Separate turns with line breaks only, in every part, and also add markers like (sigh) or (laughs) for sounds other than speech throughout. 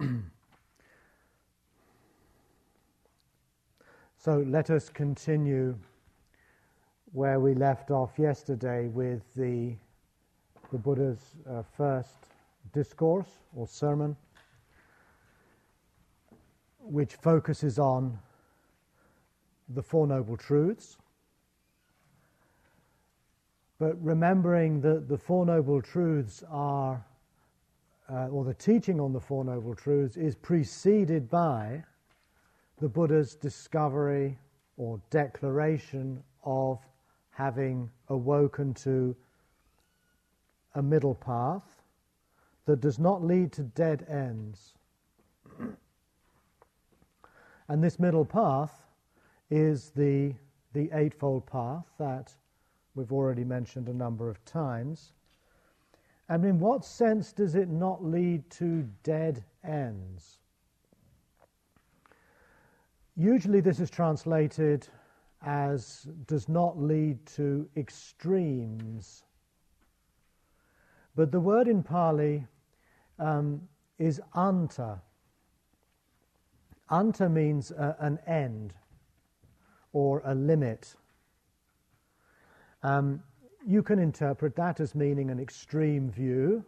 (clears throat) so let us continue where we left off yesterday with the, the Buddha's uh, first discourse or sermon, which focuses on the Four Noble Truths. But remembering that the Four Noble Truths are, uh, or the teaching on the Four Noble Truths is preceded by the Buddha's discovery or declaration of having awoken to a middle path that does not lead to dead ends. and this middle path is the, the Eightfold Path that we've already mentioned a number of times. And in what sense does it not lead to dead ends? Usually, this is translated as does not lead to extremes. But the word in Pali um, is anta. Anta means uh, an end or a limit. Um, you can interpret that as meaning an extreme view,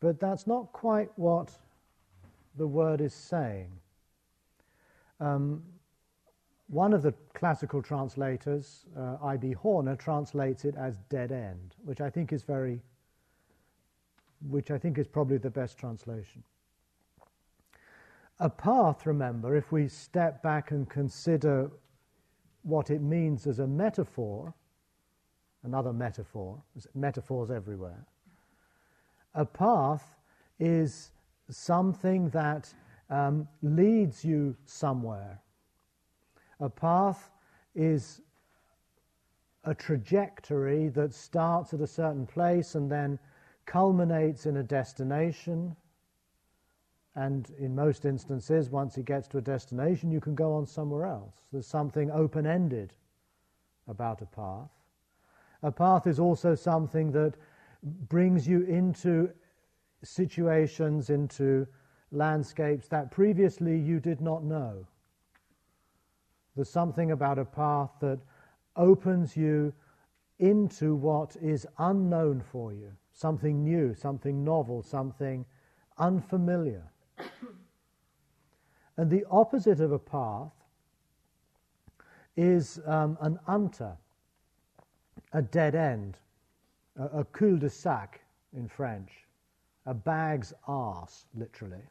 but that's not quite what the word is saying. Um, one of the classical translators, uh, I.B. Horner, translates it as dead end, which I think is very, which I think is probably the best translation. A path, remember, if we step back and consider what it means as a metaphor, another metaphor, metaphors everywhere. A path is something that um, leads you somewhere. A path is a trajectory that starts at a certain place and then culminates in a destination. And in most instances, once it gets to a destination, you can go on somewhere else. There's something open ended about a path. A path is also something that brings you into situations, into landscapes that previously you did not know. There's something about a path that opens you into what is unknown for you, something new, something novel, something unfamiliar. and the opposite of a path is um, an anta a dead end, a, a cul-de-sac in French, a bag's arse, literally.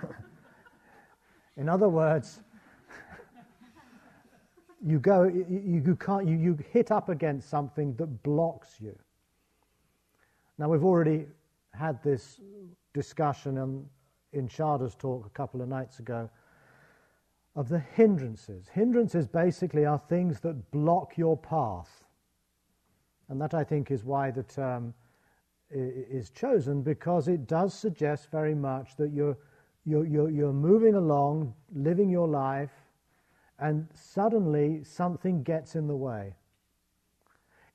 (laughs) in other words, (laughs) you go, you, you can't, you, you hit up against something that blocks you. Now, we've already had this discussion in, in Sharda's talk a couple of nights ago of the hindrances. Hindrances basically are things that block your path. And that, I think, is why the term um, is chosen, because it does suggest very much that you're, you're, you're, you're moving along, living your life, and suddenly something gets in the way.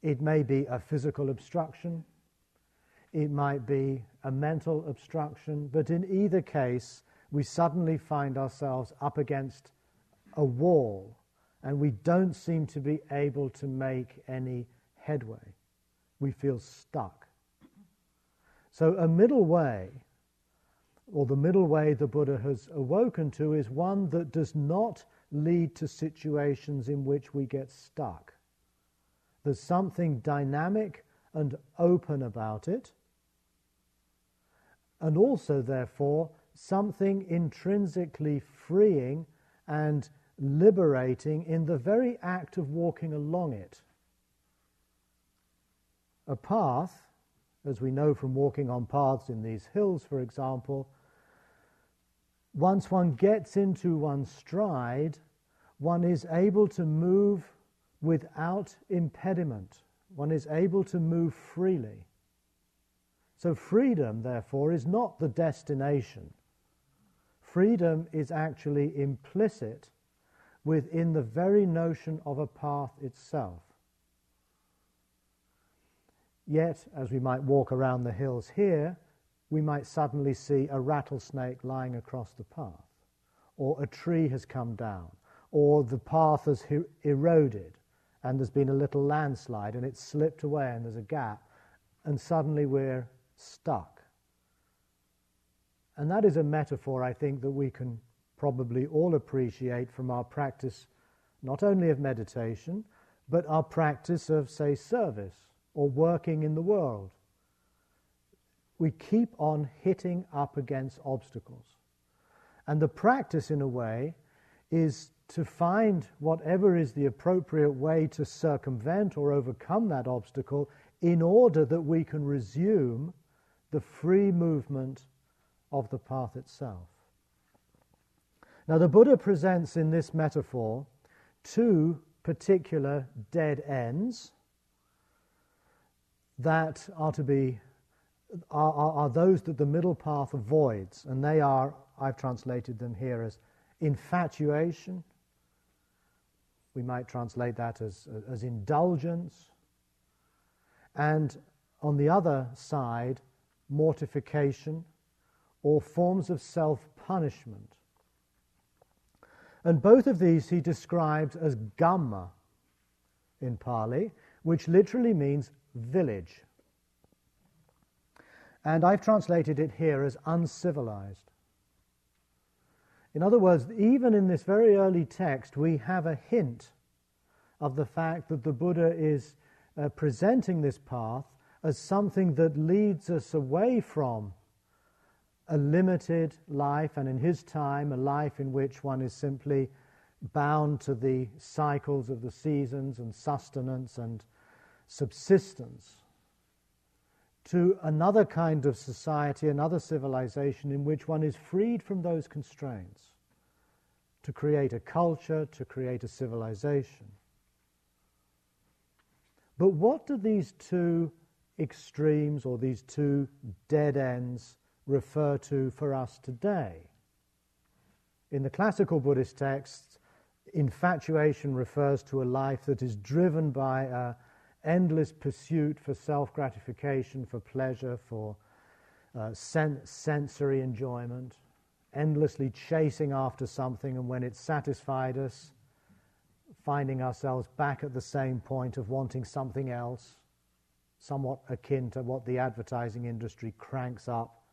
It may be a physical obstruction, it might be a mental obstruction, but in either case, we suddenly find ourselves up against a wall and we don't seem to be able to make any headway. We feel stuck. So, a middle way, or the middle way the Buddha has awoken to, is one that does not lead to situations in which we get stuck. There's something dynamic and open about it, and also, therefore, something intrinsically freeing and liberating in the very act of walking along it. A path, as we know from walking on paths in these hills, for example, once one gets into one's stride, one is able to move without impediment. One is able to move freely. So, freedom, therefore, is not the destination. Freedom is actually implicit within the very notion of a path itself. Yet, as we might walk around the hills here, we might suddenly see a rattlesnake lying across the path, or a tree has come down, or the path has eroded and there's been a little landslide and it's slipped away and there's a gap, and suddenly we're stuck. And that is a metaphor I think that we can probably all appreciate from our practice, not only of meditation, but our practice of, say, service or working in the world. We keep on hitting up against obstacles. And the practice, in a way, is to find whatever is the appropriate way to circumvent or overcome that obstacle in order that we can resume the free movement of the path itself. Now, the Buddha presents in this metaphor two particular dead ends that are to be are, are, are, those that the middle path avoids, and they are, I've translated them here as infatuation. We might translate that as, as indulgence. And on the other side, mortification or forms of self punishment. And both of these he describes as gamma in Pali, which literally means village. And I've translated it here as uncivilized. In other words, even in this very early text, we have a hint of the fact that the Buddha is uh, presenting this path as something that leads us away from a limited life, and in his time, a life in which one is simply bound to the cycles of the seasons and sustenance and subsistence, to another kind of society, another civilization in which one is freed from those constraints to create a culture, to create a civilization. But what do these two extremes or these two dead ends refer to for us today. In the classical Buddhist texts, infatuation refers to a life that is driven by an endless pursuit for self gratification, for pleasure, for uh, sen- sensory enjoyment, endlessly chasing after something, and when it's satisfied us, finding ourselves back at the same point of wanting something else, somewhat akin to what the advertising industry cranks up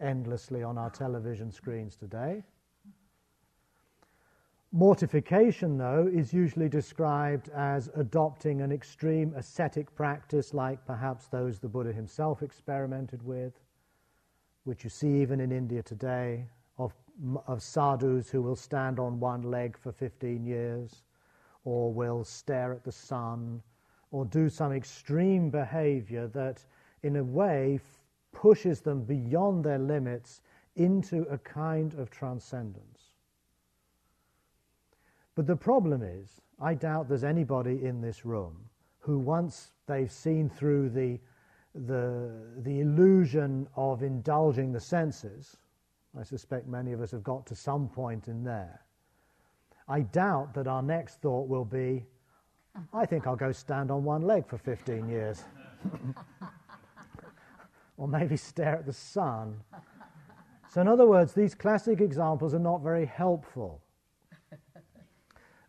endlessly on our television screens today. Mortification, though, is usually described as adopting an extreme ascetic practice like perhaps those the Buddha himself experimented with, which you see even in India today, of, of sadhus who will stand on one leg for 15 years, or will stare at the sun, or do some extreme behavior that, in a way, pushes them beyond their limits into a kind of transcendence. But the problem is, I doubt there's anybody in this room who, once they've seen through the, the, the illusion of indulging the senses, I suspect many of us have got to some point in there. I doubt that our next thought will be, I think I'll go stand on one leg for 15 years. (laughs) or maybe stare at the sun. So, in other words, these classic examples are not very helpful.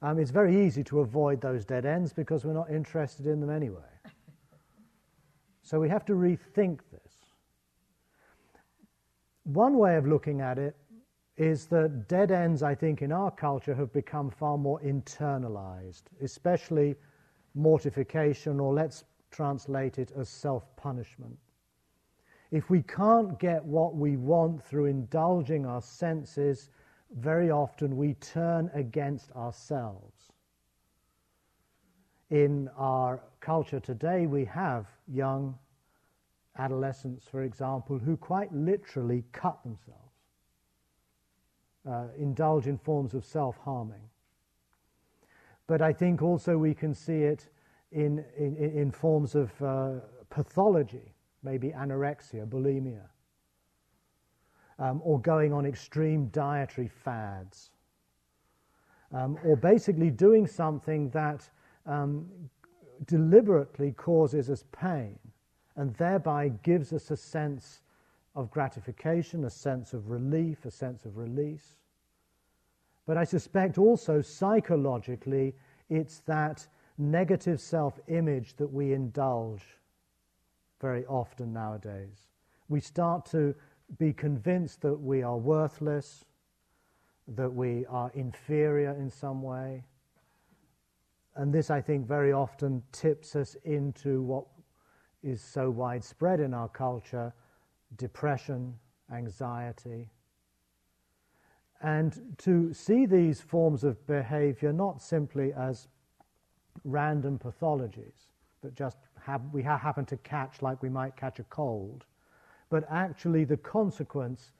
Um, it's very easy to avoid those dead ends because we're not interested in them anyway. (laughs) So, we have to rethink this. One way of looking at it is that dead ends, I think, in our culture have become far more internalized, especially mortification, or let's translate it as self punishment. If we can't get what we want through indulging our senses, very often we turn against ourselves. In our culture today, we have young adolescents, for example, who quite literally cut themselves, uh, indulge in forms of self harming. But I think also we can see it in, in, in forms of uh, pathology maybe anorexia, bulimia, um, or going on extreme dietary fads, um, or basically doing something that um, deliberately causes us pain and thereby gives us a sense of gratification, a sense of relief, a sense of release. But I suspect also psychologically, it's that negative self image that we indulge very often nowadays. We start to be convinced that we are worthless, that we are inferior in some way. And this, I think, very often tips us into what is so widespread in our culture depression, anxiety. And to see these forms of behavior not simply as random pathologies that just have, we ha- happen to catch like we might catch a cold, but actually the consequence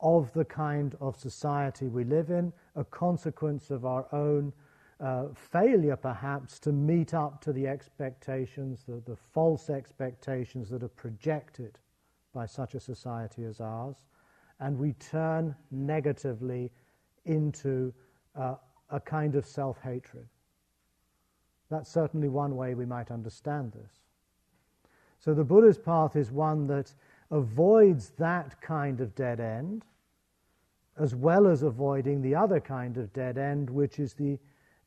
of the kind of society we live in, a consequence of our own uh, failure perhaps to meet up to the expectations, the, the false expectations that are projected by such a society as ours, and we turn negatively into uh, a kind of self hatred. That's certainly one way we might understand this. So the Buddha's path is one that avoids that kind of dead end, as well as avoiding the other kind of dead end, which is the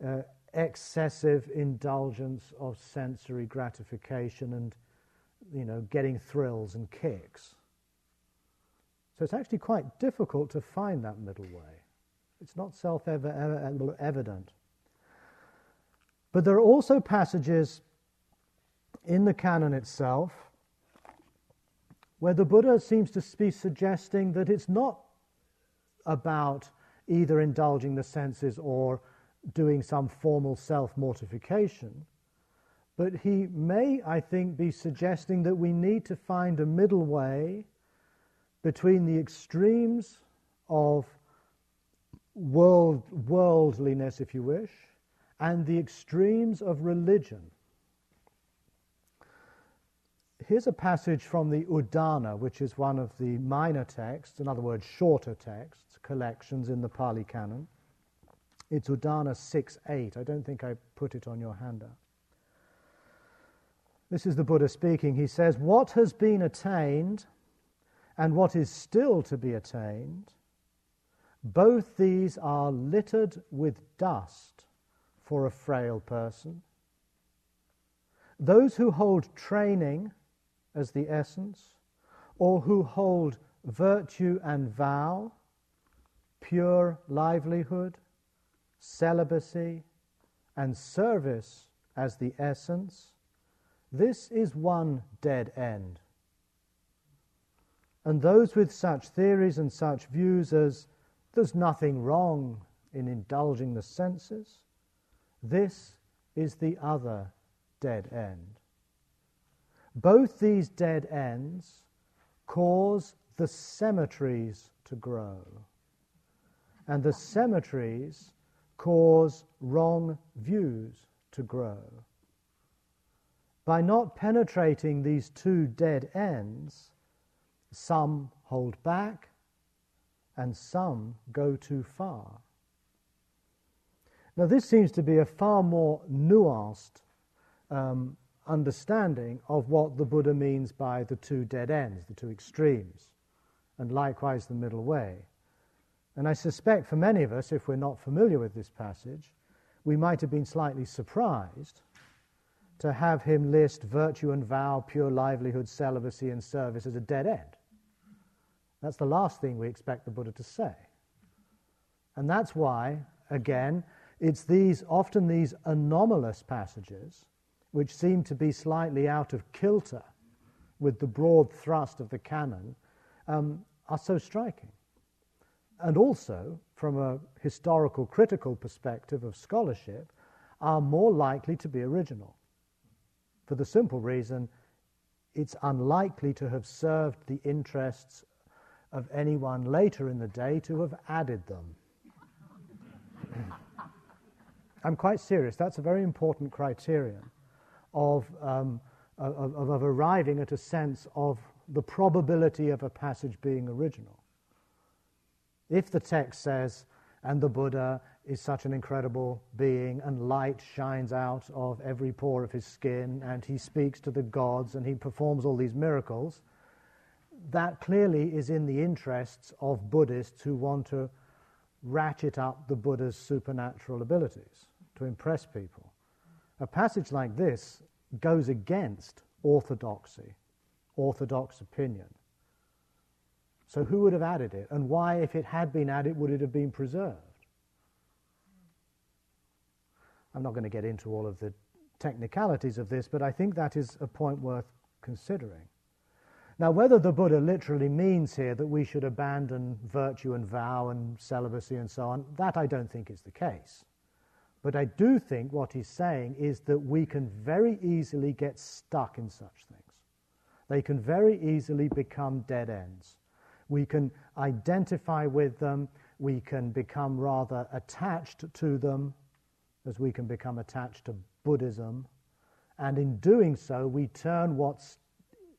uh, excessive indulgence of sensory gratification and, you know, getting thrills and kicks. So it's actually quite difficult to find that middle way. It's not self evident. But there are also passages in the canon itself where the Buddha seems to be suggesting that it's not about either indulging the senses or doing some formal self mortification, but he may, I think, be suggesting that we need to find a middle way between the extremes of world, worldliness, if you wish, and the extremes of religion. Here's a passage from the Udana, which is one of the minor texts, in other words, shorter texts, collections in the Pali Canon. It's Udana 6.8. I don't think I put it on your handout. This is the Buddha speaking. He says, What has been attained and what is still to be attained, both these are littered with dust for a frail person. Those who hold training as the essence, or who hold virtue and vow, pure livelihood, celibacy, and service as the essence, this is one dead end. And those with such theories and such views as there's nothing wrong in indulging the senses, this is the other dead end. Both these dead ends cause the cemeteries to grow. And the cemeteries cause wrong views to grow. By not penetrating these two dead ends, some hold back and some go too far. Now, this seems to be a far more nuanced um, understanding of what the Buddha means by the two dead ends, the two extremes, and likewise the middle way. And I suspect for many of us, if we're not familiar with this passage, we might have been slightly surprised to have him list virtue and vow, pure livelihood, celibacy, and service as a dead end. That's the last thing we expect the Buddha to say. And that's why, again, it's these, often these anomalous passages, which seem to be slightly out of kilter with the broad thrust of the canon, um, are so striking. And also, from a historical critical perspective of scholarship, are more likely to be original. For the simple reason, it's unlikely to have served the interests of anyone later in the day to have added them. (laughs) I'm quite serious. That's a very important criterion of, um, of, of, arriving at a sense of the probability of a passage being original. If the text says, and the Buddha is such an incredible being, and light shines out of every pore of his skin, and he speaks to the gods, and he performs all these miracles, that clearly is in the interests of Buddhists who want to ratchet up the Buddha's supernatural abilities to impress people. A passage like this goes against orthodoxy, orthodox opinion. So, who would have added it? And why, if it had been added, would it have been preserved? I'm not going to get into all of the technicalities of this, but I think that is a point worth considering. Now, whether the Buddha literally means here that we should abandon virtue and vow and celibacy and so on, that I don't think is the case. But I do think what he's saying is that we can very easily get stuck in such things. They can very easily become dead ends. We can identify with them, we can become rather attached to them, as we can become attached to Buddhism. And in doing so, we turn what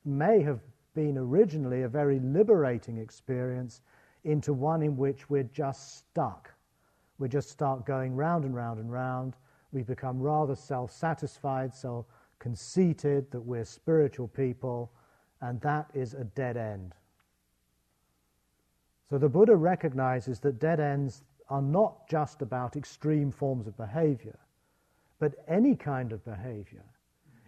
may have been originally a very liberating experience into one in which we're just stuck. We just start going round and round and round. We become rather self satisfied, so conceited that we're spiritual people, and that is a dead end. So the Buddha recognizes that dead ends are not just about extreme forms of behavior, but any kind of behavior.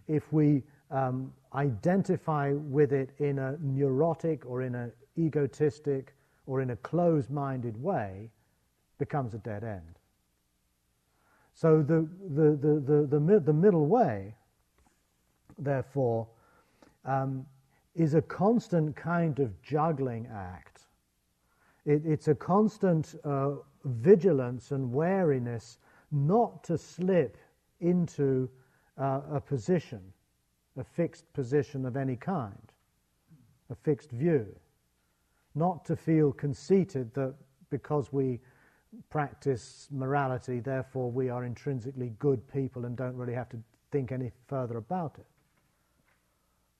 If we um, identify with it in a neurotic or in an egotistic or in a closed minded way becomes a dead end. So the, the, the, the, the, the middle way, therefore, um, is a constant kind of juggling act. It, it's a constant uh, vigilance and wariness not to slip into uh, a position a fixed position of any kind, a fixed view. Not to feel conceited that because we practice morality, therefore we are intrinsically good people and don't really have to think any further about it.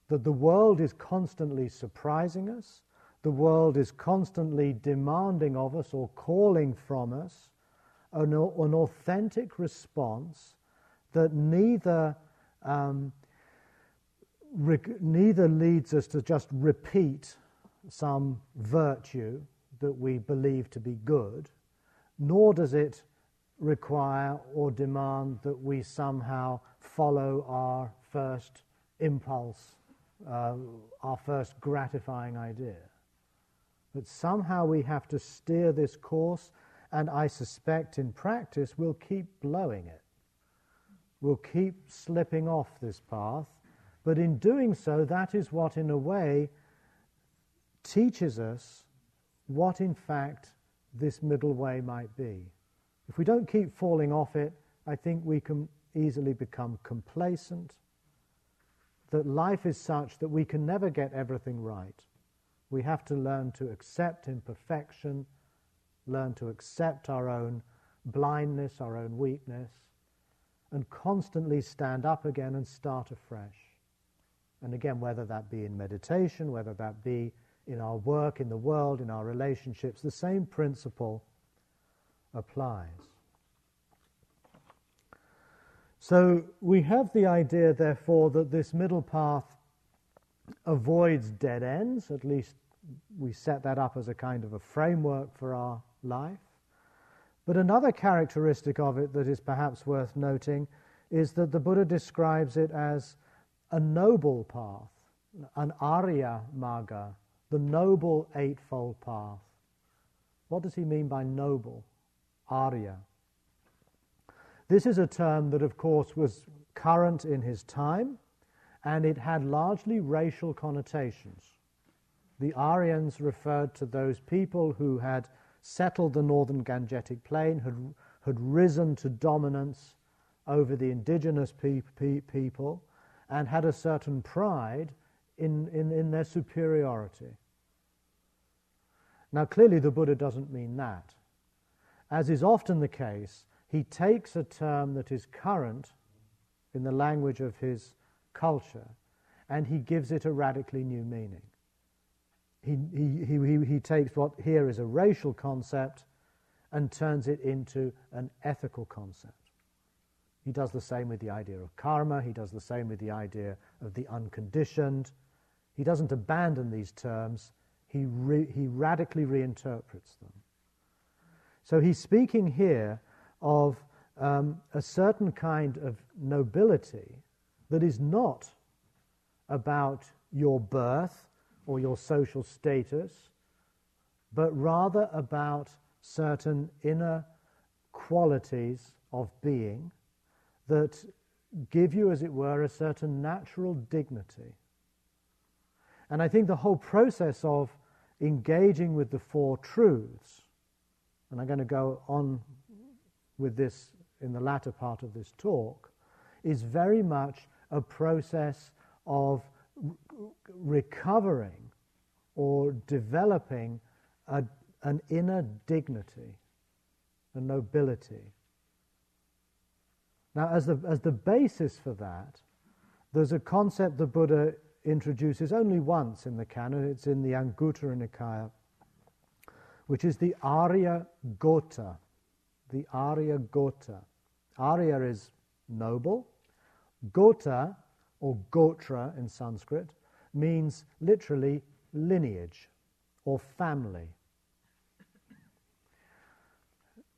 That the world is constantly surprising us, the world is constantly demanding of us or calling from us an, an authentic response that neither um, neither leads us to just repeat some virtue that we believe to be good, nor does it require or demand that we somehow follow our first impulse, uh, our first gratifying idea. But somehow we have to steer this course, and I suspect in practice we'll keep blowing it. We'll keep slipping off this path but in doing so, that is what, in a way, teaches us what, in fact, this middle way might be. If we don't keep falling off it, I think we can easily become complacent, that life is such that we can never get everything right. We have to learn to accept imperfection, learn to accept our own blindness, our own weakness, and constantly stand up again and start afresh. And again, whether that be in meditation, whether that be in our work, in the world, in our relationships, the same principle applies. So we have the idea, therefore, that this middle path avoids dead ends, at least we set that up as a kind of a framework for our life. But another characteristic of it that is perhaps worth noting is that the Buddha describes it as a noble path, an Arya Magga, the noble eightfold path. What does he mean by noble? Arya. This is a term that, of course, was current in his time, and it had largely racial connotations. The Aryans referred to those people who had settled the northern Gangetic plain, had, had risen to dominance over the indigenous pe- pe- people, and had a certain pride in, in, in their superiority. Now, clearly, the Buddha doesn't mean that. As is often the case, he takes a term that is current in the language of his culture and he gives it a radically new meaning. He, he, he, he takes what here is a racial concept and turns it into an ethical concept. He does the same with the idea of karma, he does the same with the idea of the unconditioned. He doesn't abandon these terms, he, re, he radically reinterprets them. So he's speaking here of um, a certain kind of nobility that is not about your birth or your social status, but rather about certain inner qualities of being that give you, as it were, a certain natural dignity. And I think the whole process of engaging with the Four Truths, and I'm going to go on with this in the latter part of this talk, is very much a process of recovering or developing a, an inner dignity, a nobility. Now, as the, as the basis for that, there's a concept the Buddha introduces only once in the canon. It's in the Anguttara Nikaya, which is the Arya Gota. The Arya Gota. Arya is noble. Gota, or Gotra in Sanskrit, means literally lineage or family.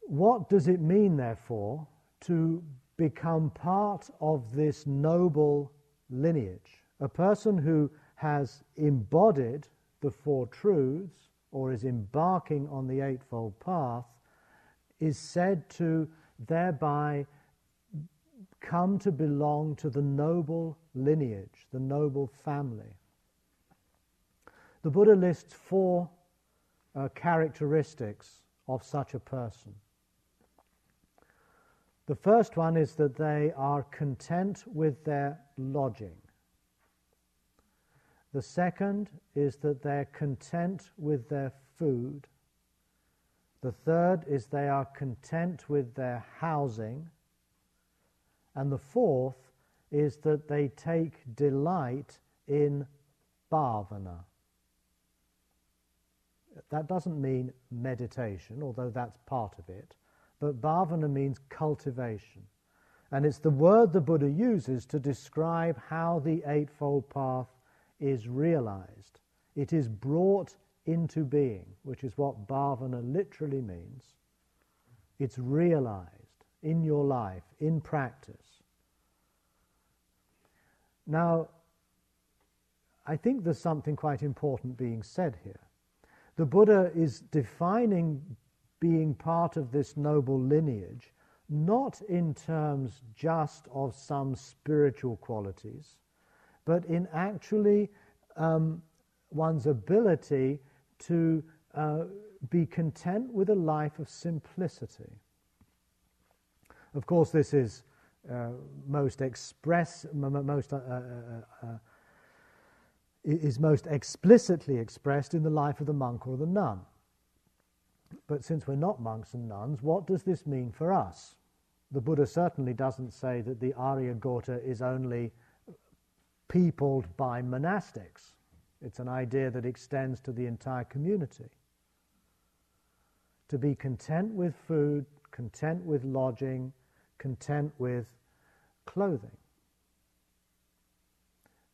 What does it mean, therefore, to become part of this noble lineage? A person who has embodied the Four Truths or is embarking on the Eightfold Path is said to thereby come to belong to the noble lineage, the noble family. The Buddha lists four uh, characteristics of such a person. The first one is that they are content with their lodging. The second is that they're content with their food. The third is they are content with their housing. And the fourth is that they take delight in bhavana. That doesn't mean meditation, although that's part of it, but bhavana means cultivation. And it's the word the Buddha uses to describe how the Eightfold Path is realized. It is brought into being, which is what bhavana literally means. It's realized in your life, in practice. Now, I think there's something quite important being said here. The Buddha is defining being part of this noble lineage not in terms just of some spiritual qualities, but in actually um, one's ability to uh, be content with a life of simplicity. Of course, this is uh, most express, most uh, uh, uh, uh, is most explicitly expressed in the life of the monk or the nun. But since we're not monks and nuns, what does this mean for us? The Buddha certainly doesn't say that the Arya Gota is only peopled by monastics. It's an idea that extends to the entire community. To be content with food, content with lodging, content with clothing.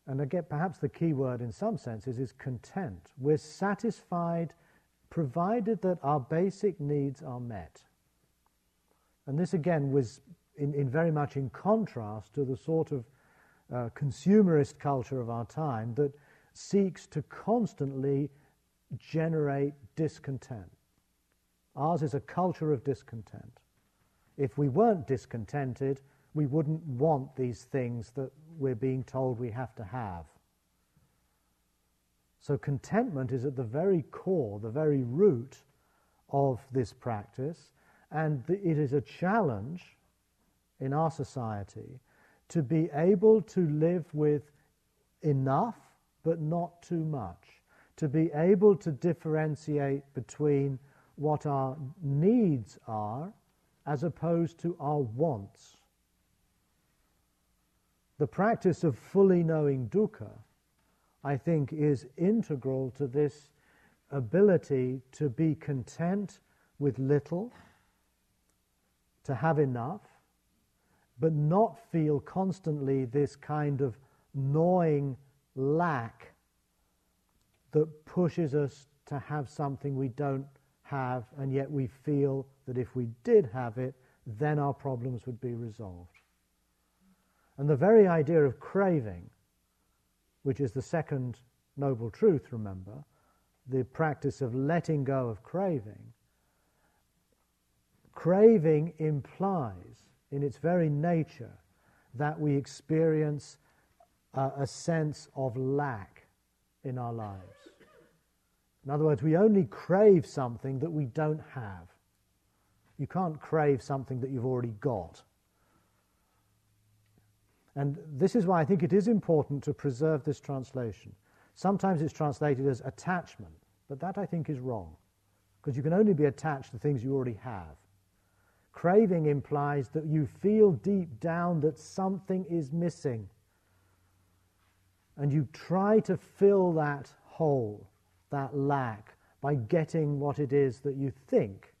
And again, perhaps the key word in some senses is content. We're satisfied provided that our basic needs are met. And this again was in, in very much in contrast to the sort of uh, consumerist culture of our time that seeks to constantly generate discontent. Ours is a culture of discontent. If we weren't discontented, we wouldn't want these things that we're being told we have to have. So, contentment is at the very core, the very root of this practice, and it is a challenge in our society to be able to live with enough but not too much, to be able to differentiate between what our needs are as opposed to our wants. The practice of fully knowing dukkha, I think, is integral to this ability to be content with little, to have enough, but not feel constantly this kind of gnawing lack that pushes us to have something we don't have, and yet we feel that if we did have it, then our problems would be resolved. And the very idea of craving, which is the second noble truth, remember, the practice of letting go of craving, craving implies in its very nature that we experience uh, a sense of lack in our lives. In other words, we only crave something that we don't have. You can't crave something that you've already got. And this is why I think it is important to preserve this translation. Sometimes it's translated as attachment, but that I think is wrong, because you can only be attached to things you already have. Craving implies that you feel deep down that something is missing, and you try to fill that hole, that lack, by getting what it is that you think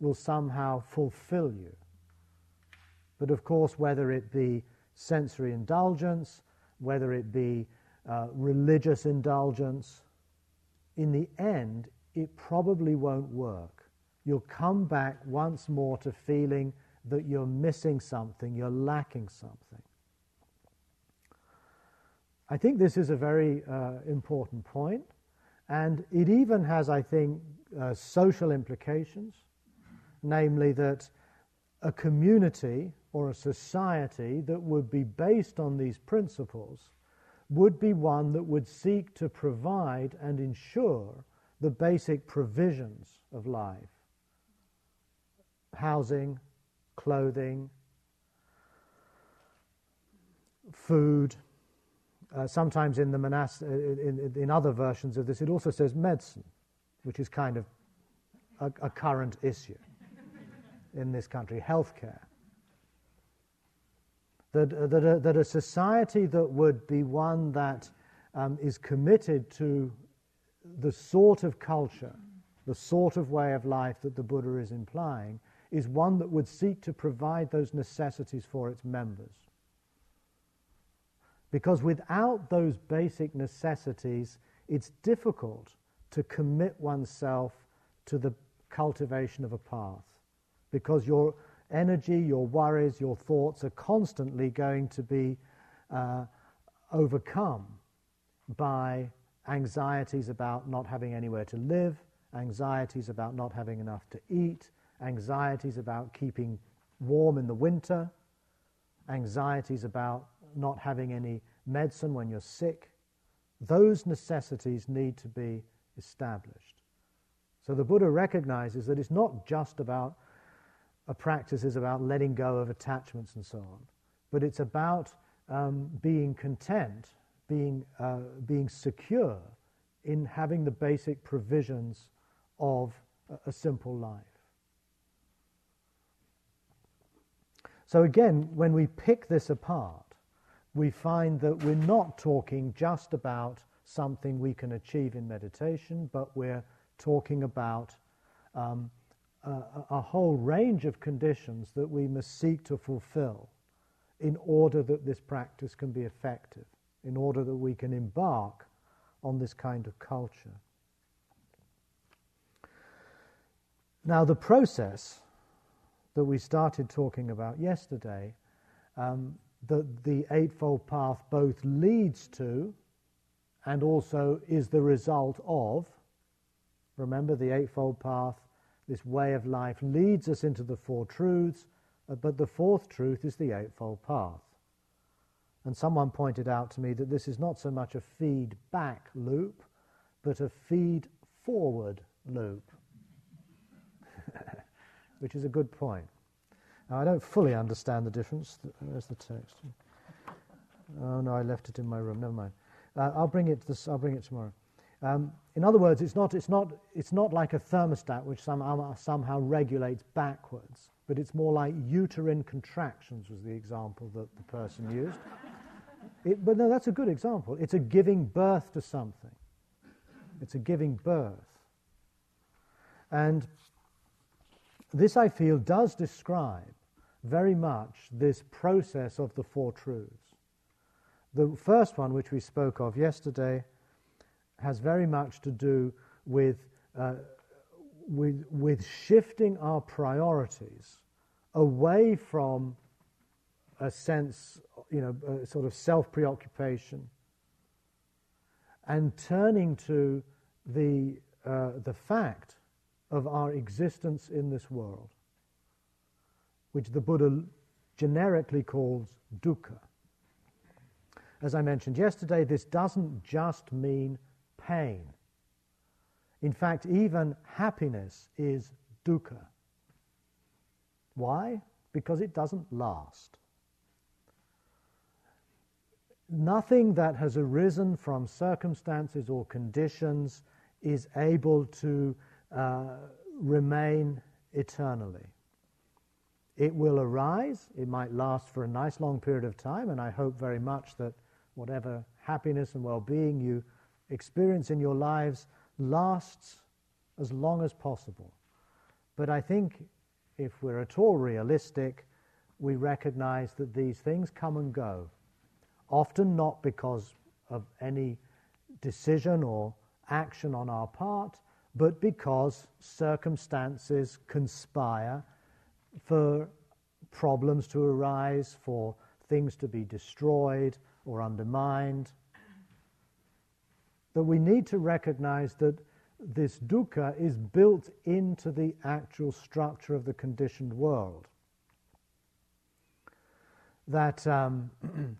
will somehow fulfill you. But of course, whether it be sensory indulgence, whether it be uh, religious indulgence, in the end, it probably won't work. You'll come back once more to feeling that you're missing something, you're lacking something. I think this is a very uh, important point, and it even has, I think, uh, social implications, namely that a community or a society that would be based on these principles would be one that would seek to provide and ensure the basic provisions of life housing, clothing, food. Uh, sometimes in the monas- in, in, other versions of this, it also says medicine, which is kind of a, a current issue in this country, healthcare that, uh, that, a, that a society that would be one that um, is committed to the sort of culture, the sort of way of life that the Buddha is implying, is one that would seek to provide those necessities for its members. Because without those basic necessities, it's difficult to commit oneself to the cultivation of a path. Because you're, energy, your worries, your thoughts are constantly going to be uh, overcome by anxieties about not having anywhere to live, anxieties about not having enough to eat, anxieties about keeping warm in the winter, anxieties about not having any medicine when you're sick. Those necessities need to be established. So the Buddha recognizes that it's not just about a practice is about letting go of attachments and so on, but it's about um, being content, being, uh, being secure in having the basic provisions of a, a simple life. So, again, when we pick this apart, we find that we're not talking just about something we can achieve in meditation, but we're talking about um, a, a whole range of conditions that we must seek to fulfill in order that this practice can be effective, in order that we can embark on this kind of culture. Now, the process that we started talking about yesterday, um, that the Eightfold Path both leads to and also is the result of. Remember, the Eightfold Path this way of life leads us into the Four Truths, uh, but the fourth truth is the Eightfold Path. And someone pointed out to me that this is not so much a feedback loop, but a feed forward loop, which is a good point. Now, I don't fully understand the difference. Where's the text? Oh no, I left it in my room. Never mind. Uh, I'll bring it. This, I'll bring it tomorrow. Um, in other words, it's not, it's, not, it's not like a thermostat which somehow, somehow regulates backwards, but it's more like uterine contractions, was the example that the person used. (laughs) It, but no, that's a good example. It's a giving birth to something, it's a giving birth. And this, I feel, does describe very much this process of the Four Truths. The first one, which we spoke of yesterday, has very much to do with, uh, with, with shifting our priorities away from a sense, you know, a sort of self preoccupation and turning to the, uh, the fact of our existence in this world, which the Buddha generically calls dukkha. As I mentioned yesterday, this doesn't just mean pain. In fact, even happiness is dukkha. Why? Because it doesn't last. Nothing that has arisen from circumstances or conditions is able to uh, remain eternally. It will arise, it might last for a nice long period of time, and I hope very much that whatever happiness and well being you experience in your lives lasts as long as possible. But I think if we're at all realistic, we recognize that these things come and go, often not because of any decision or action on our part, but because circumstances conspire for problems to arise, for things to be destroyed or undermined. That we need to recognize that this dukkha is built into the actual structure of the conditioned world. That um, (clears throat)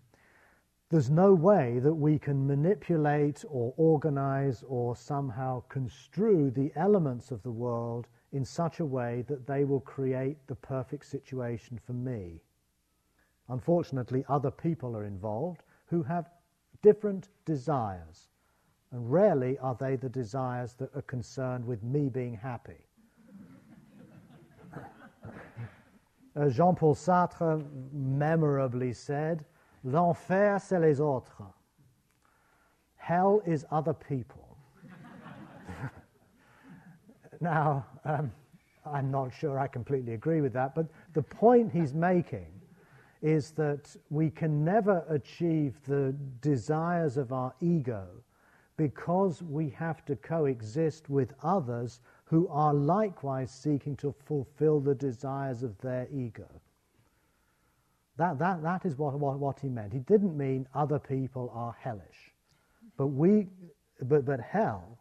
there's no way that we can manipulate or organize or somehow construe the elements of the world in such a way that they will create the perfect situation for me. Unfortunately, other people are involved who have different desires and rarely are they the desires that are concerned with me being happy. (laughs) Jean Paul Sartre memorably said, L'enfer, c'est les autres. Hell is other people. (laughs) now, um, I'm not sure I completely agree with that, but the point he's making is that we can never achieve the desires of our ego because we have to coexist with others who are likewise seeking to fulfill the desires of their ego. That, that, that is what, what, what he meant. He didn't mean other people are hellish. But, we, but, but hell,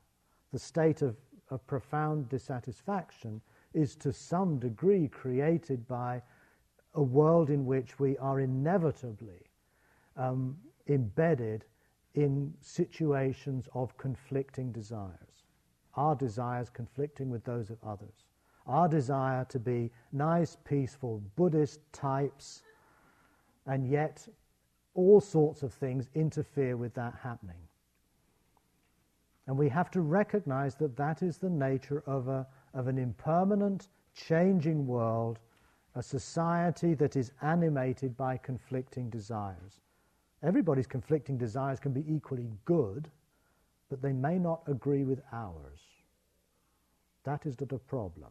the state of, of profound dissatisfaction, is to some degree created by a world in which we are inevitably um, embedded in situations of conflicting desires. Our desires conflicting with those of others. Our desire to be nice, peaceful Buddhist types, and yet all sorts of things interfere with that happening. And we have to recognize that that is the nature of, a, of an impermanent, changing world, a society that is animated by conflicting desires. Everybody's conflicting desires can be equally good, but they may not agree with ours. That is the problem.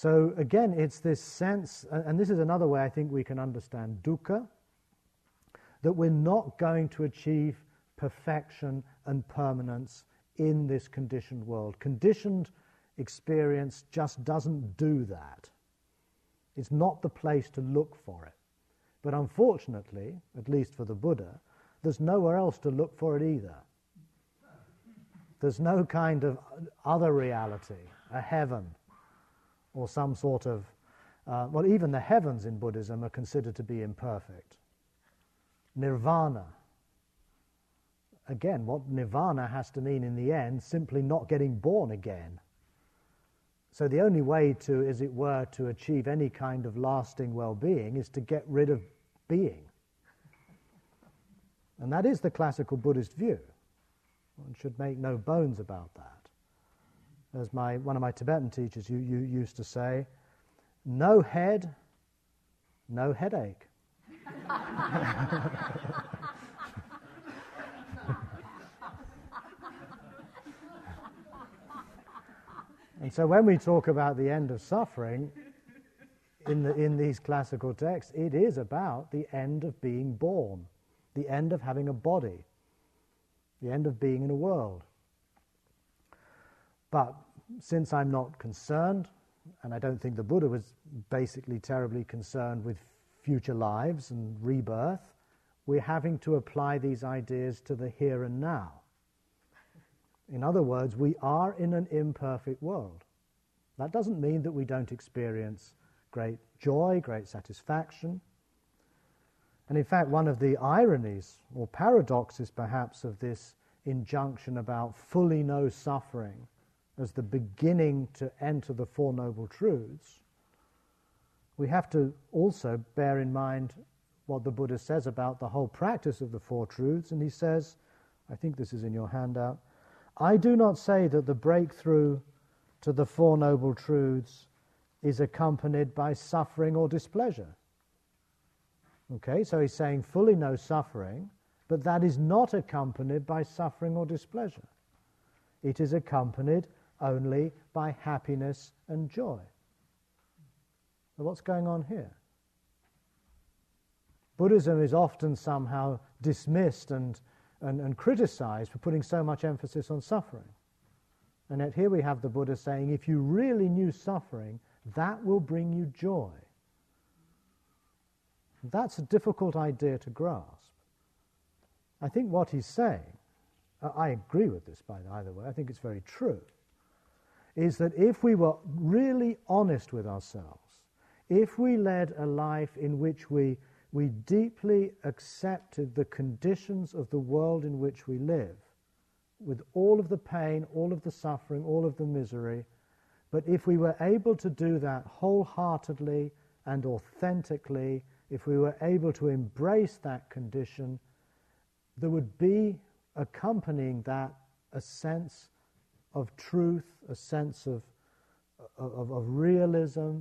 So again, it's this sense, and this is another way I think we can understand dukkha, that we're not going to achieve perfection and permanence in this conditioned world. Conditioned experience just doesn't do that. It's not the place to look for it. But unfortunately, at least for the Buddha, there's nowhere else to look for it either. There's no kind of other reality, a heaven, or some sort of, uh, well, even the heavens in Buddhism are considered to be imperfect. Nirvana. Again, what nirvana has to mean in the end, simply not getting born again. So the only way to, as it were, to achieve any kind of lasting well-being is to get rid of being. And that is the classical Buddhist view. One should make no bones about that. As my, one of my Tibetan teachers you, you used to say, no head, no headache. (laughs) And so when we talk about the end of suffering in, the, in these classical texts, it is about the end of being born, the end of having a body. the end of being in a world. But since I'm not concerned, and I don't think the Buddha was basically terribly concerned with future lives and rebirth, we're having to apply these ideas to the here and now. In other words, we are in an imperfect world. That doesn't mean that we don't experience great joy, great satisfaction. And in fact, one of the ironies or paradoxes perhaps of this injunction about fully know suffering as the beginning to enter the Four Noble Truths, we have to also bear in mind what the Buddha says about the whole practice of the Four Truths. And he says, I think this is in your handout, I do not say that the breakthrough to the Four Noble Truths is accompanied by suffering or displeasure. Okay, so he's saying fully know suffering, but that is not accompanied by suffering or displeasure. It is accompanied only by happiness and joy. So, what's going on here? Buddhism is often somehow dismissed and, and, and criticized for putting so much emphasis on suffering. And yet, here we have the Buddha saying, if you really knew suffering, that will bring you joy. That's a difficult idea to grasp. I think what he's saying, I agree with this by the either way, I think it's very true, is that if we were really honest with ourselves, if we led a life in which we, we deeply accepted the conditions of the world in which we live, with all of the pain, all of the suffering, all of the misery, but if we were able to do that wholeheartedly and authentically, if we were able to embrace that condition, there would be accompanying that a sense of truth, a sense of, of, of realism,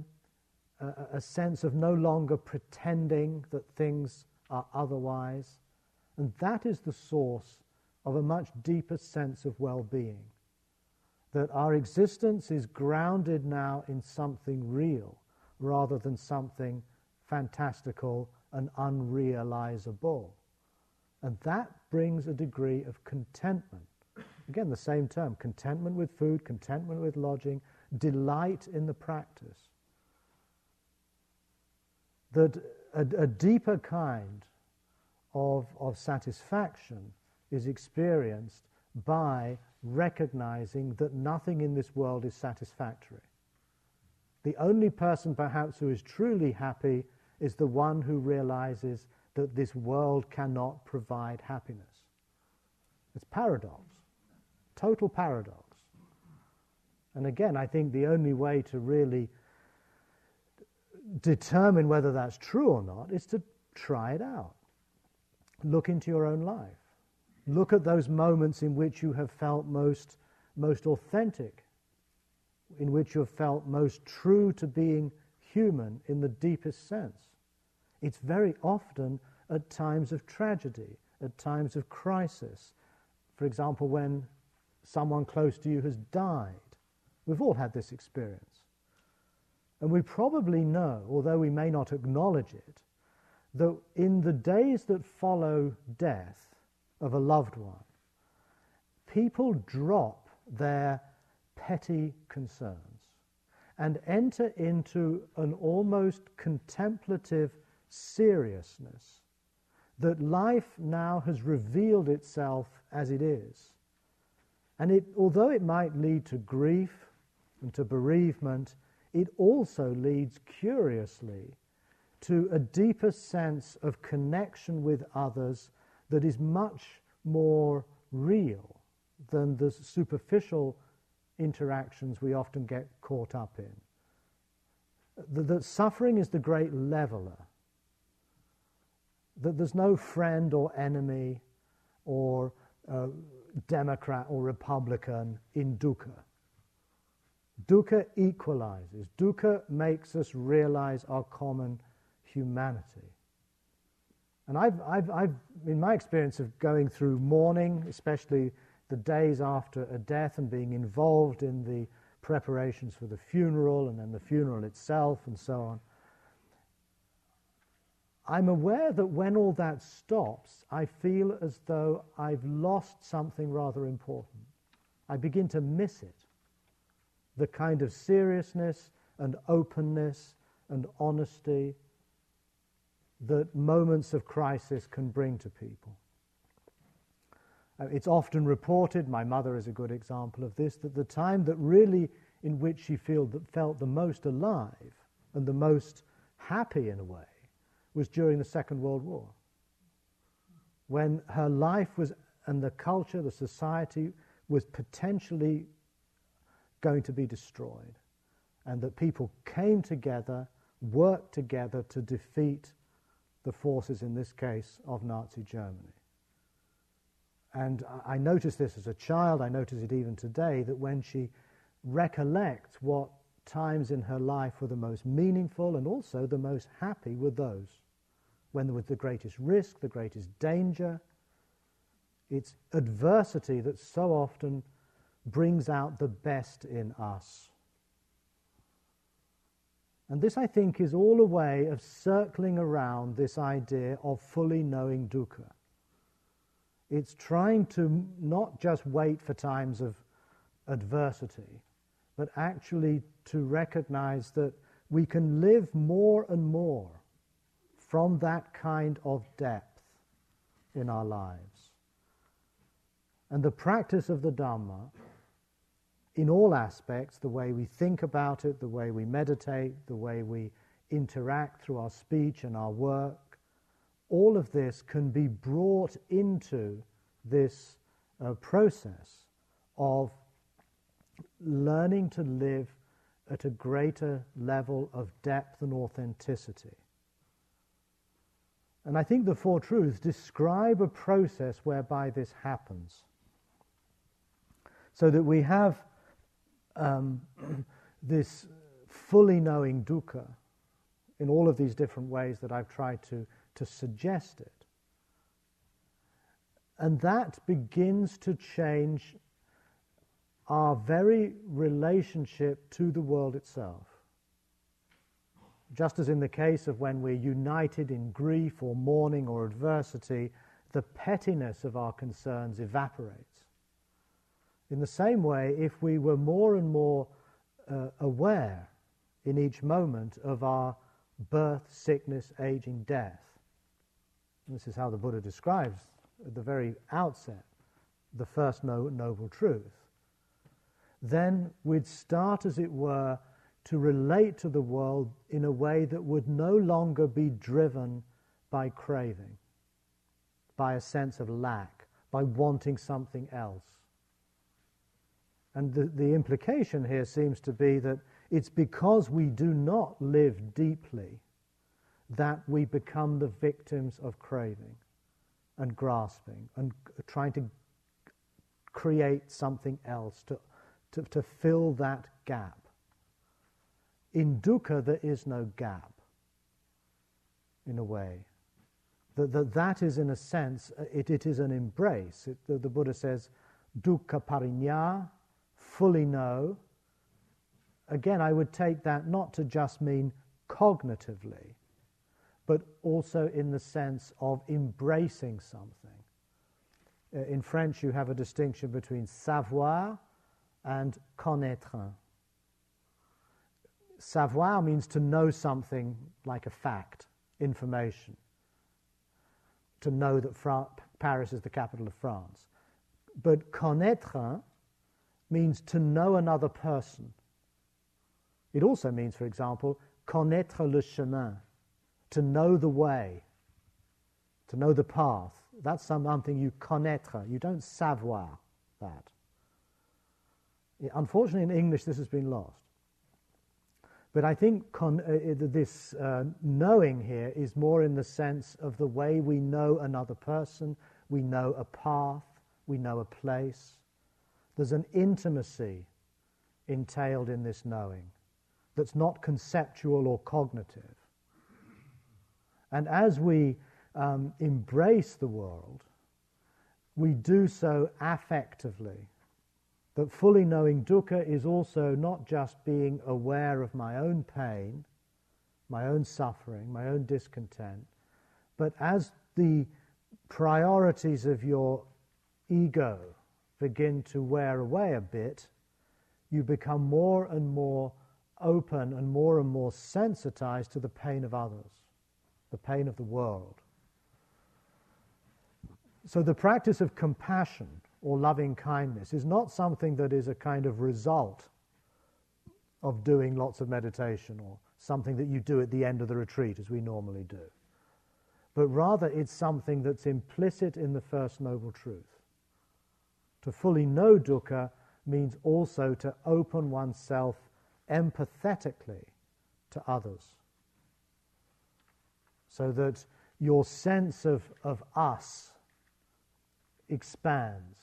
a, a sense of no longer pretending that things are otherwise. And that is the source of a much deeper sense of well being that our existence is grounded now in something real rather than something fantastical and unrealizable. And that brings a degree of contentment. Again, the same term contentment with food, contentment with lodging, delight in the practice. That a, a deeper kind of, of satisfaction is experienced by recognizing that nothing in this world is satisfactory. The only person, perhaps, who is truly happy is the one who realizes that this world cannot provide happiness. It's paradox, total paradox. And again, I think the only way to really determine whether that's true or not is to try it out. Look into your own life. Look at those moments in which you have felt most, most authentic, in which you have felt most true to being human in the deepest sense. It's very often at times of tragedy, at times of crisis. For example, when someone close to you has died. We've all had this experience. And we probably know, although we may not acknowledge it, that in the days that follow death, of a loved one, people drop their petty concerns and enter into an almost contemplative seriousness that life now has revealed itself as it is. And it, although it might lead to grief and to bereavement, it also leads curiously to a deeper sense of connection with others that is much more real than the superficial interactions we often get caught up in. That, that suffering is the great leveler. That there's no friend or enemy or uh, Democrat or Republican in dukkha. Dukkha equalizes. Dukkha makes us realize our common humanity. And I've, I've, I've, in my experience of going through mourning, especially the days after a death and being involved in the preparations for the funeral and then the funeral itself and so on, I'm aware that when all that stops, I feel as though I've lost something rather important. I begin to miss it. The kind of seriousness and openness and honesty that moments of crisis can bring to people. Uh, it's often reported, my mother is a good example of this, that the time that really in which she feel, felt the most alive and the most happy in a way was during the Second World War. When her life was, and the culture, the society was potentially going to be destroyed, and that people came together, worked together to defeat the forces, in this case, of Nazi Germany. And I noticed this as a child, I notice it even today, that when she recollects what times in her life were the most meaningful and also the most happy were those when there was the greatest risk, the greatest danger. It's adversity that so often brings out the best in us. And this, I think, is all a way of circling around this idea of fully knowing dukkha. It's trying to not just wait for times of adversity, but actually to recognize that we can live more and more from that kind of depth in our lives. And the practice of the Dhamma, in all aspects, the way we think about it, the way we meditate, the way we interact through our speech and our work, all of this can be brought into this uh, process of learning to live at a greater level of depth and authenticity. And I think the Four Truths describe a process whereby this happens. So that we have um, (clears throat) this fully knowing dukkha in all of these different ways that I've tried to to suggest it. And that begins to change our very relationship to the world itself. Just as in the case of when we're united in grief or mourning or adversity, the pettiness of our concerns evaporates. In the same way, if we were more and more uh, aware in each moment of our birth, sickness, aging, death, this is how the Buddha describes at the very outset the first no, noble truth. Then we'd start, as it were, to relate to the world in a way that would no longer be driven by craving, by a sense of lack, by wanting something else. And the, the implication here seems to be that it's because we do not live deeply that we become the victims of craving and grasping and trying to create something else to, to, to fill that gap. In dukkha, there is no gap, in a way. That, that, that is, in a sense, it, it is an embrace. It, the, the Buddha says, dukkha parinya, fully know. Again, I would take that not to just mean cognitively, but also in the sense of embracing something. Uh, in French, you have a distinction between savoir and connaître. Savoir means to know something like a fact, information, to know that Paris is the capital of France. But connaître means to know another person. It also means, for example, connaître le chemin, to know the way, to know the path. That's something you connaître. You don't savoir that. Unfortunately, in English, this has been lost. But I think con- uh, this uh, knowing here is more in the sense of the way we know another person, we know a path, we know a place. There's an intimacy entailed in this knowing that's not conceptual or cognitive. And as we um, embrace the world, we do so affectively. That fully knowing dukkha is also not just being aware of my own pain, my own suffering, my own discontent, But as the priorities of your ego begin to wear away a bit, you become more and more open and more and more sensitized to the pain of others, the pain of the world. So, the practice of compassion or loving kindness is not something that is a kind of result of doing lots of meditation or something that you do at the end of the retreat as we normally do. But rather, it's something that's implicit in the First Noble Truth. To fully know dukkha means also to open oneself empathetically to others. So that your sense of, of us expands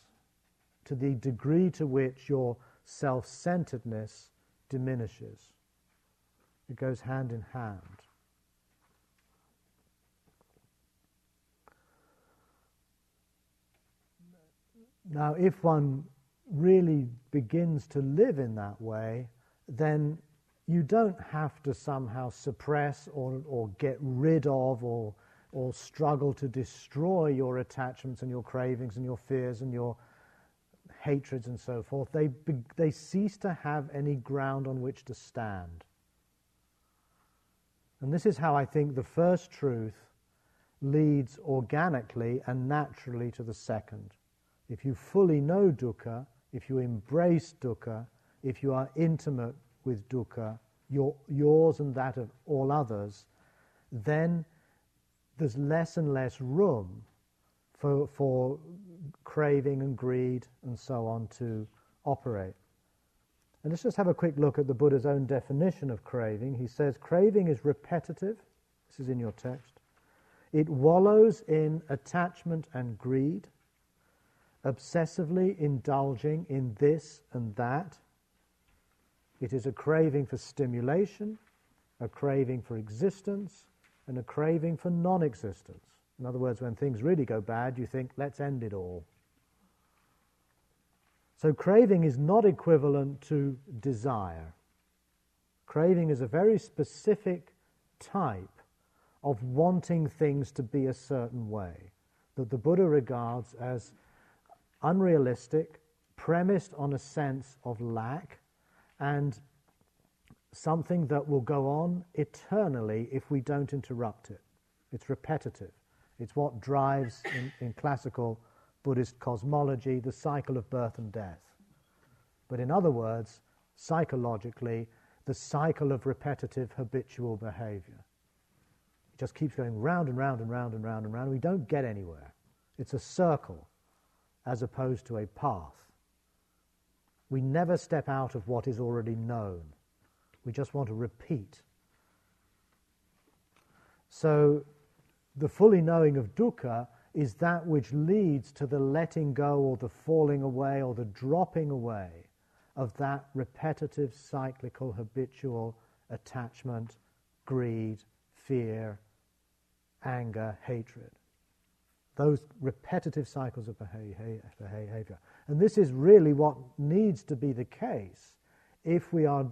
to the degree to which your self centeredness diminishes. It goes hand in hand. Now, if one really begins to live in that way, then you don't have to somehow suppress or, or get rid of or, or struggle to destroy your attachments and your cravings and your fears and your hatreds and so forth. They, they cease to have any ground on which to stand. And this is how I think the first truth leads organically and naturally to the second. If you fully know dukkha, if you embrace dukkha, if you are intimate with dukkha, your, yours and that of all others, then there's less and less room for, for craving and greed and so on to operate. And let's just have a quick look at the Buddha's own definition of craving. He says, Craving is repetitive. This is in your text. It wallows in attachment and greed obsessively indulging in this and that. It is a craving for stimulation, a craving for existence, and a craving for non existence. In other words, when things really go bad, you think, let's end it all. So, craving is not equivalent to desire. Craving is a very specific type of wanting things to be a certain way that the Buddha regards as unrealistic, premised on a sense of lack, and something that will go on eternally if we don't interrupt it. It's repetitive. It's what drives, in, in classical Buddhist cosmology, the cycle of birth and death. But in other words, psychologically, the cycle of repetitive habitual behavior. It just keeps going round and round and round and round and round. We don't get anywhere. It's a circle as opposed to a path. We never step out of what is already known. We just want to repeat. So, the fully knowing of dukkha is that which leads to the letting go or the falling away or the dropping away of that repetitive, cyclical, habitual attachment, greed, fear, anger, hatred those repetitive cycles of behavior. And this is really what needs to be the case if we are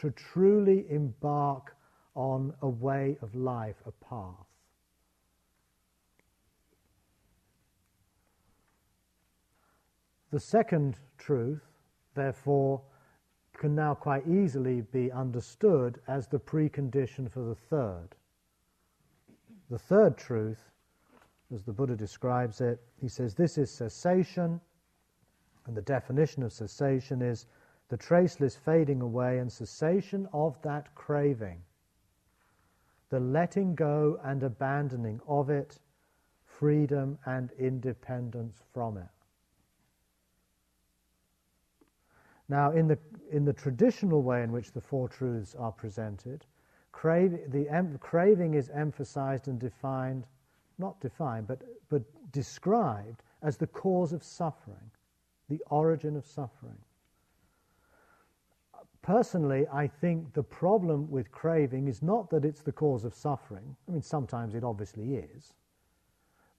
to truly embark on a way of life, a path. The second truth, therefore, can now quite easily be understood as the precondition for the third. The third truth as the Buddha describes it. He says this is cessation, and the definition of cessation is the traceless fading away and cessation of that craving, the letting go and abandoning of it, freedom and independence from it. Now, in the, in the traditional way in which the Four Truths are presented, crave, the em, craving is emphasized and defined not defined, but, but described as the cause of suffering, the origin of suffering. Personally, I think the problem with craving is not that it's the cause of suffering. I mean, sometimes it obviously is.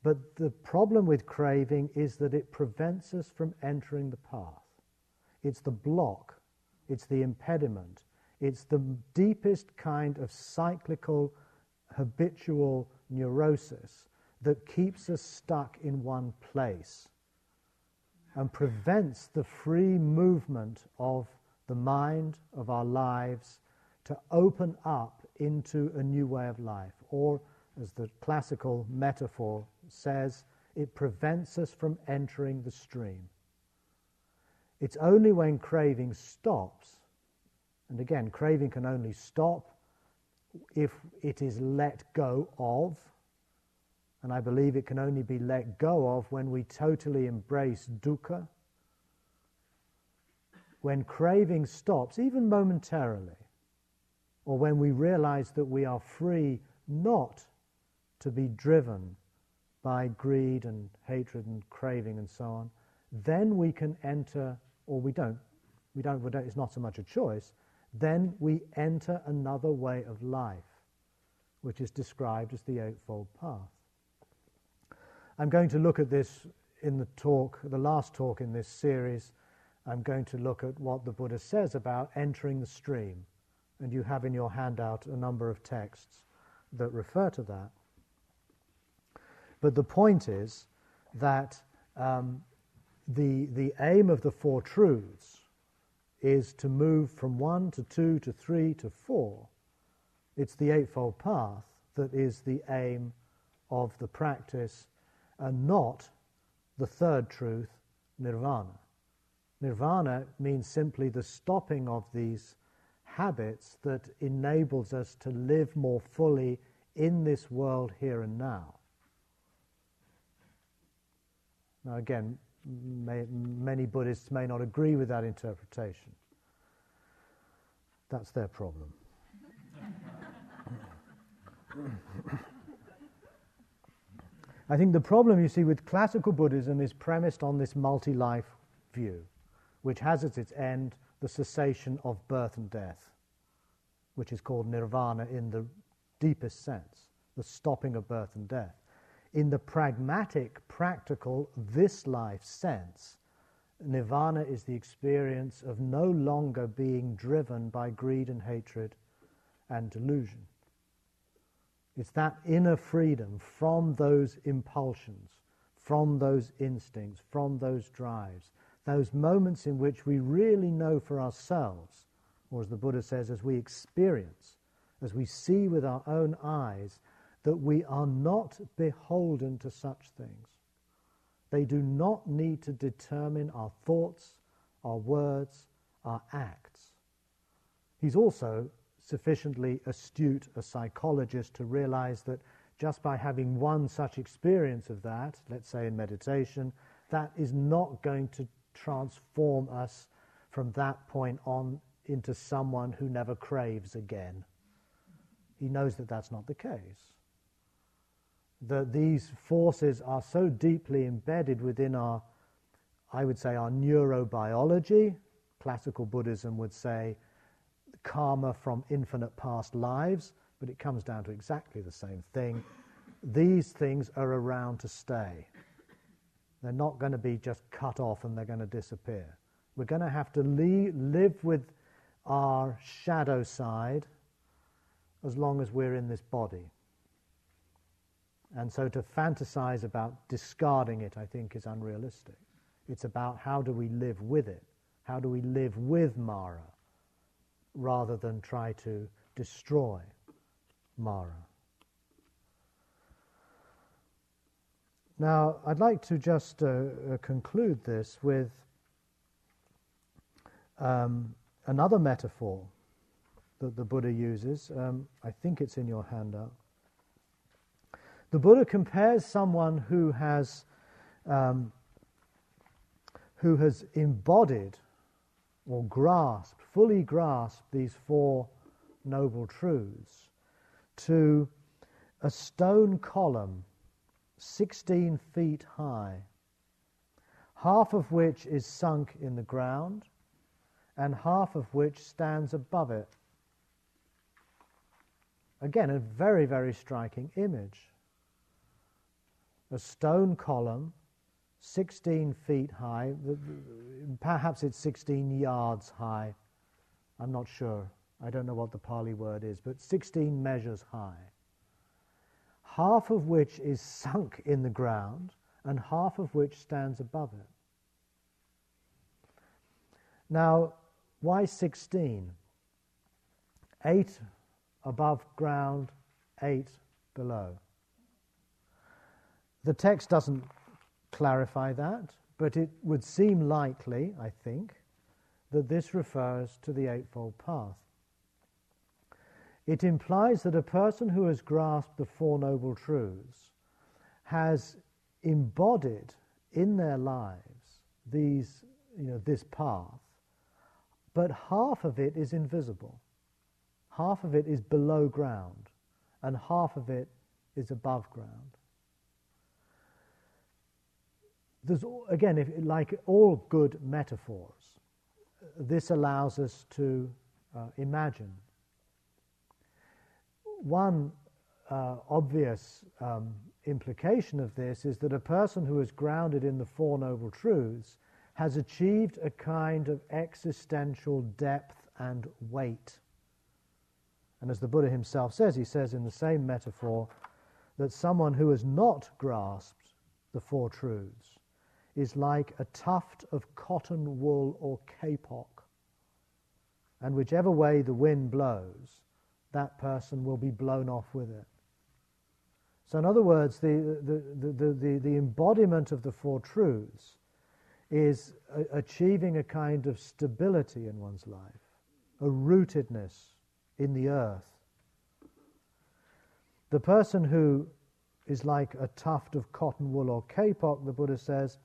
But the problem with craving is that it prevents us from entering the path. It's the block, it's the impediment, it's the deepest kind of cyclical, habitual neurosis that keeps us stuck in one place and prevents the free movement of the mind, of our lives, to open up into a new way of life. Or, as the classical metaphor says, it prevents us from entering the stream. It's only when craving stops, and again, craving can only stop if it is let go of, and I believe it can only be let go of when we totally embrace dukkha. When craving stops, even momentarily, or when we realize that we are free not to be driven by greed and hatred and craving and so on, then we can enter, or we don't, we don't, we don't, it's not so much a choice, then we enter another way of life, which is described as the Eightfold Path. I'm going to look at this in the talk, the last talk in this series. I'm going to look at what the Buddha says about entering the stream. And you have in your handout a number of texts that refer to that. But the point is that um, the, the aim of the Four Truths is to move from one to two to three to four. It's the Eightfold Path that is the aim of the practice and not the third truth, nirvana. Nirvana means simply the stopping of these habits that enables us to live more fully in this world here and now. Now, again, may, many Buddhists may not agree with that interpretation. That's their problem. I think the problem you see with classical Buddhism is premised on this multi life view, which has as its end the cessation of birth and death, which is called nirvana in the deepest sense, the stopping of birth and death. In the pragmatic, practical, this life sense, nirvana is the experience of no longer being driven by greed and hatred and delusion. It's that inner freedom from those impulsions, from those instincts, from those drives, those moments in which we really know for ourselves, or as the Buddha says, as we experience, as we see with our own eyes, that we are not beholden to such things. They do not need to determine our thoughts, our words, our acts. He's also sufficiently astute a psychologist to realize that just by having one such experience of that, let's say in meditation, that is not going to transform us from that point on into someone who never craves again. He knows that that's not the case. That these forces are so deeply embedded within our, I would say, our neurobiology. Classical Buddhism would say karma from infinite past lives, but it comes down to exactly the same thing. These things are around to stay. They're not going to be just cut off and they're going to disappear. We're going to have to live with our shadow side as long as we're in this body. And so to fantasize about discarding it, I think, is unrealistic. It's about how do we live with it? How do we live with Mara? rather than try to destroy Mara. Now, I'd like to just uh, uh, conclude this with um, another metaphor that the Buddha uses. Um, I think it's in your handout. The Buddha compares someone who has um, who has embodied or grasped, fully grasped these four noble truths to a stone column 16 feet high, half of which is sunk in the ground and half of which stands above it. Again, a very, very striking image. A stone column 16 feet high, perhaps it's 16 yards high. I'm not sure. I don't know what the Pali word is, but 16 measures high. half of which is sunk in the ground and half of which stands above it. Now, why 16? Eight above ground, eight below. The text doesn't clarify that, but it would seem likely, I think, that this refers to the Eightfold Path. It implies that a person who has grasped the Four Noble Truths has embodied in their lives these, you know, this path, but half of it is invisible. Half of it is below ground, and half of it is above ground. There's, again, if, like all good metaphors, this allows us to uh, imagine. One uh, obvious um, implication of this is that a person who is grounded in the Four Noble Truths has achieved a kind of existential depth and weight. And as the Buddha himself says, he says in the same metaphor that someone who has not grasped the Four Truths is like a tuft of cotton wool or kapok. And whichever way the wind blows, that person will be blown off with it. So, in other words, the, the, the, the, the embodiment of the Four Truths is a, achieving a kind of stability in one's life, a rootedness in the earth. The person who is like a tuft of cotton wool or kapok, the Buddha says,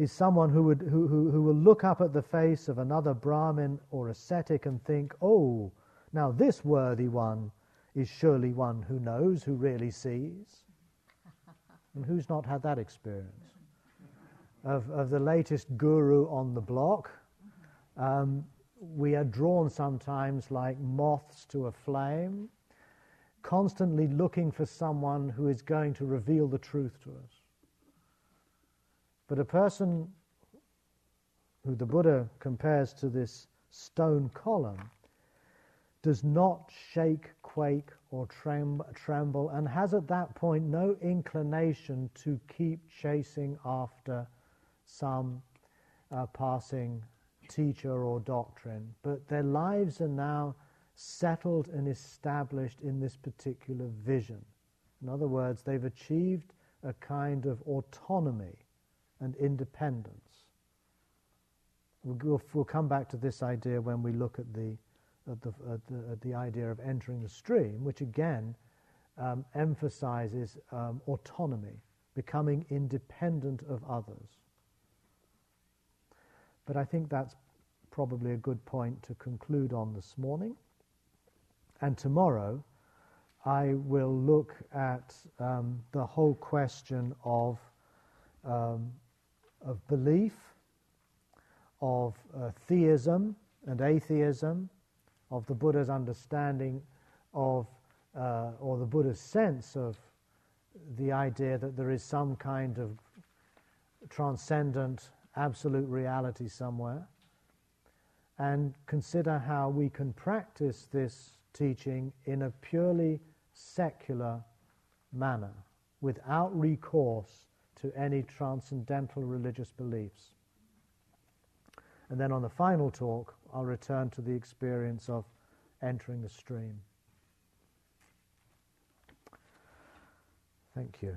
is someone who, would, who, who, who will look up at the face of another Brahmin or ascetic and think, oh, now this worthy one is surely one who knows, who really sees. (laughs) And who's not had that experience? Of, of the latest guru on the block, um, we are drawn sometimes like moths to a flame, constantly looking for someone who is going to reveal the truth to us. But a person who the Buddha compares to this stone column does not shake, quake, or tremble, and has at that point no inclination to keep chasing after some uh, passing teacher or doctrine. But their lives are now settled and established in this particular vision. In other words, they've achieved a kind of autonomy and independence. We'll, we'll, come back to this idea when we look at the, at the, at the, at the idea of entering the stream, which again um, emphasizes um, autonomy, becoming independent of others. But I think that's probably a good point to conclude on this morning. And tomorrow, I will look at um, the whole question of um, of belief, of uh, theism and atheism, of the Buddha's understanding of, uh, or the Buddha's sense of the idea that there is some kind of transcendent, absolute reality somewhere, and consider how we can practice this teaching in a purely secular manner without recourse to any transcendental religious beliefs. And then on the final talk, I'll return to the experience of entering the stream. Thank you.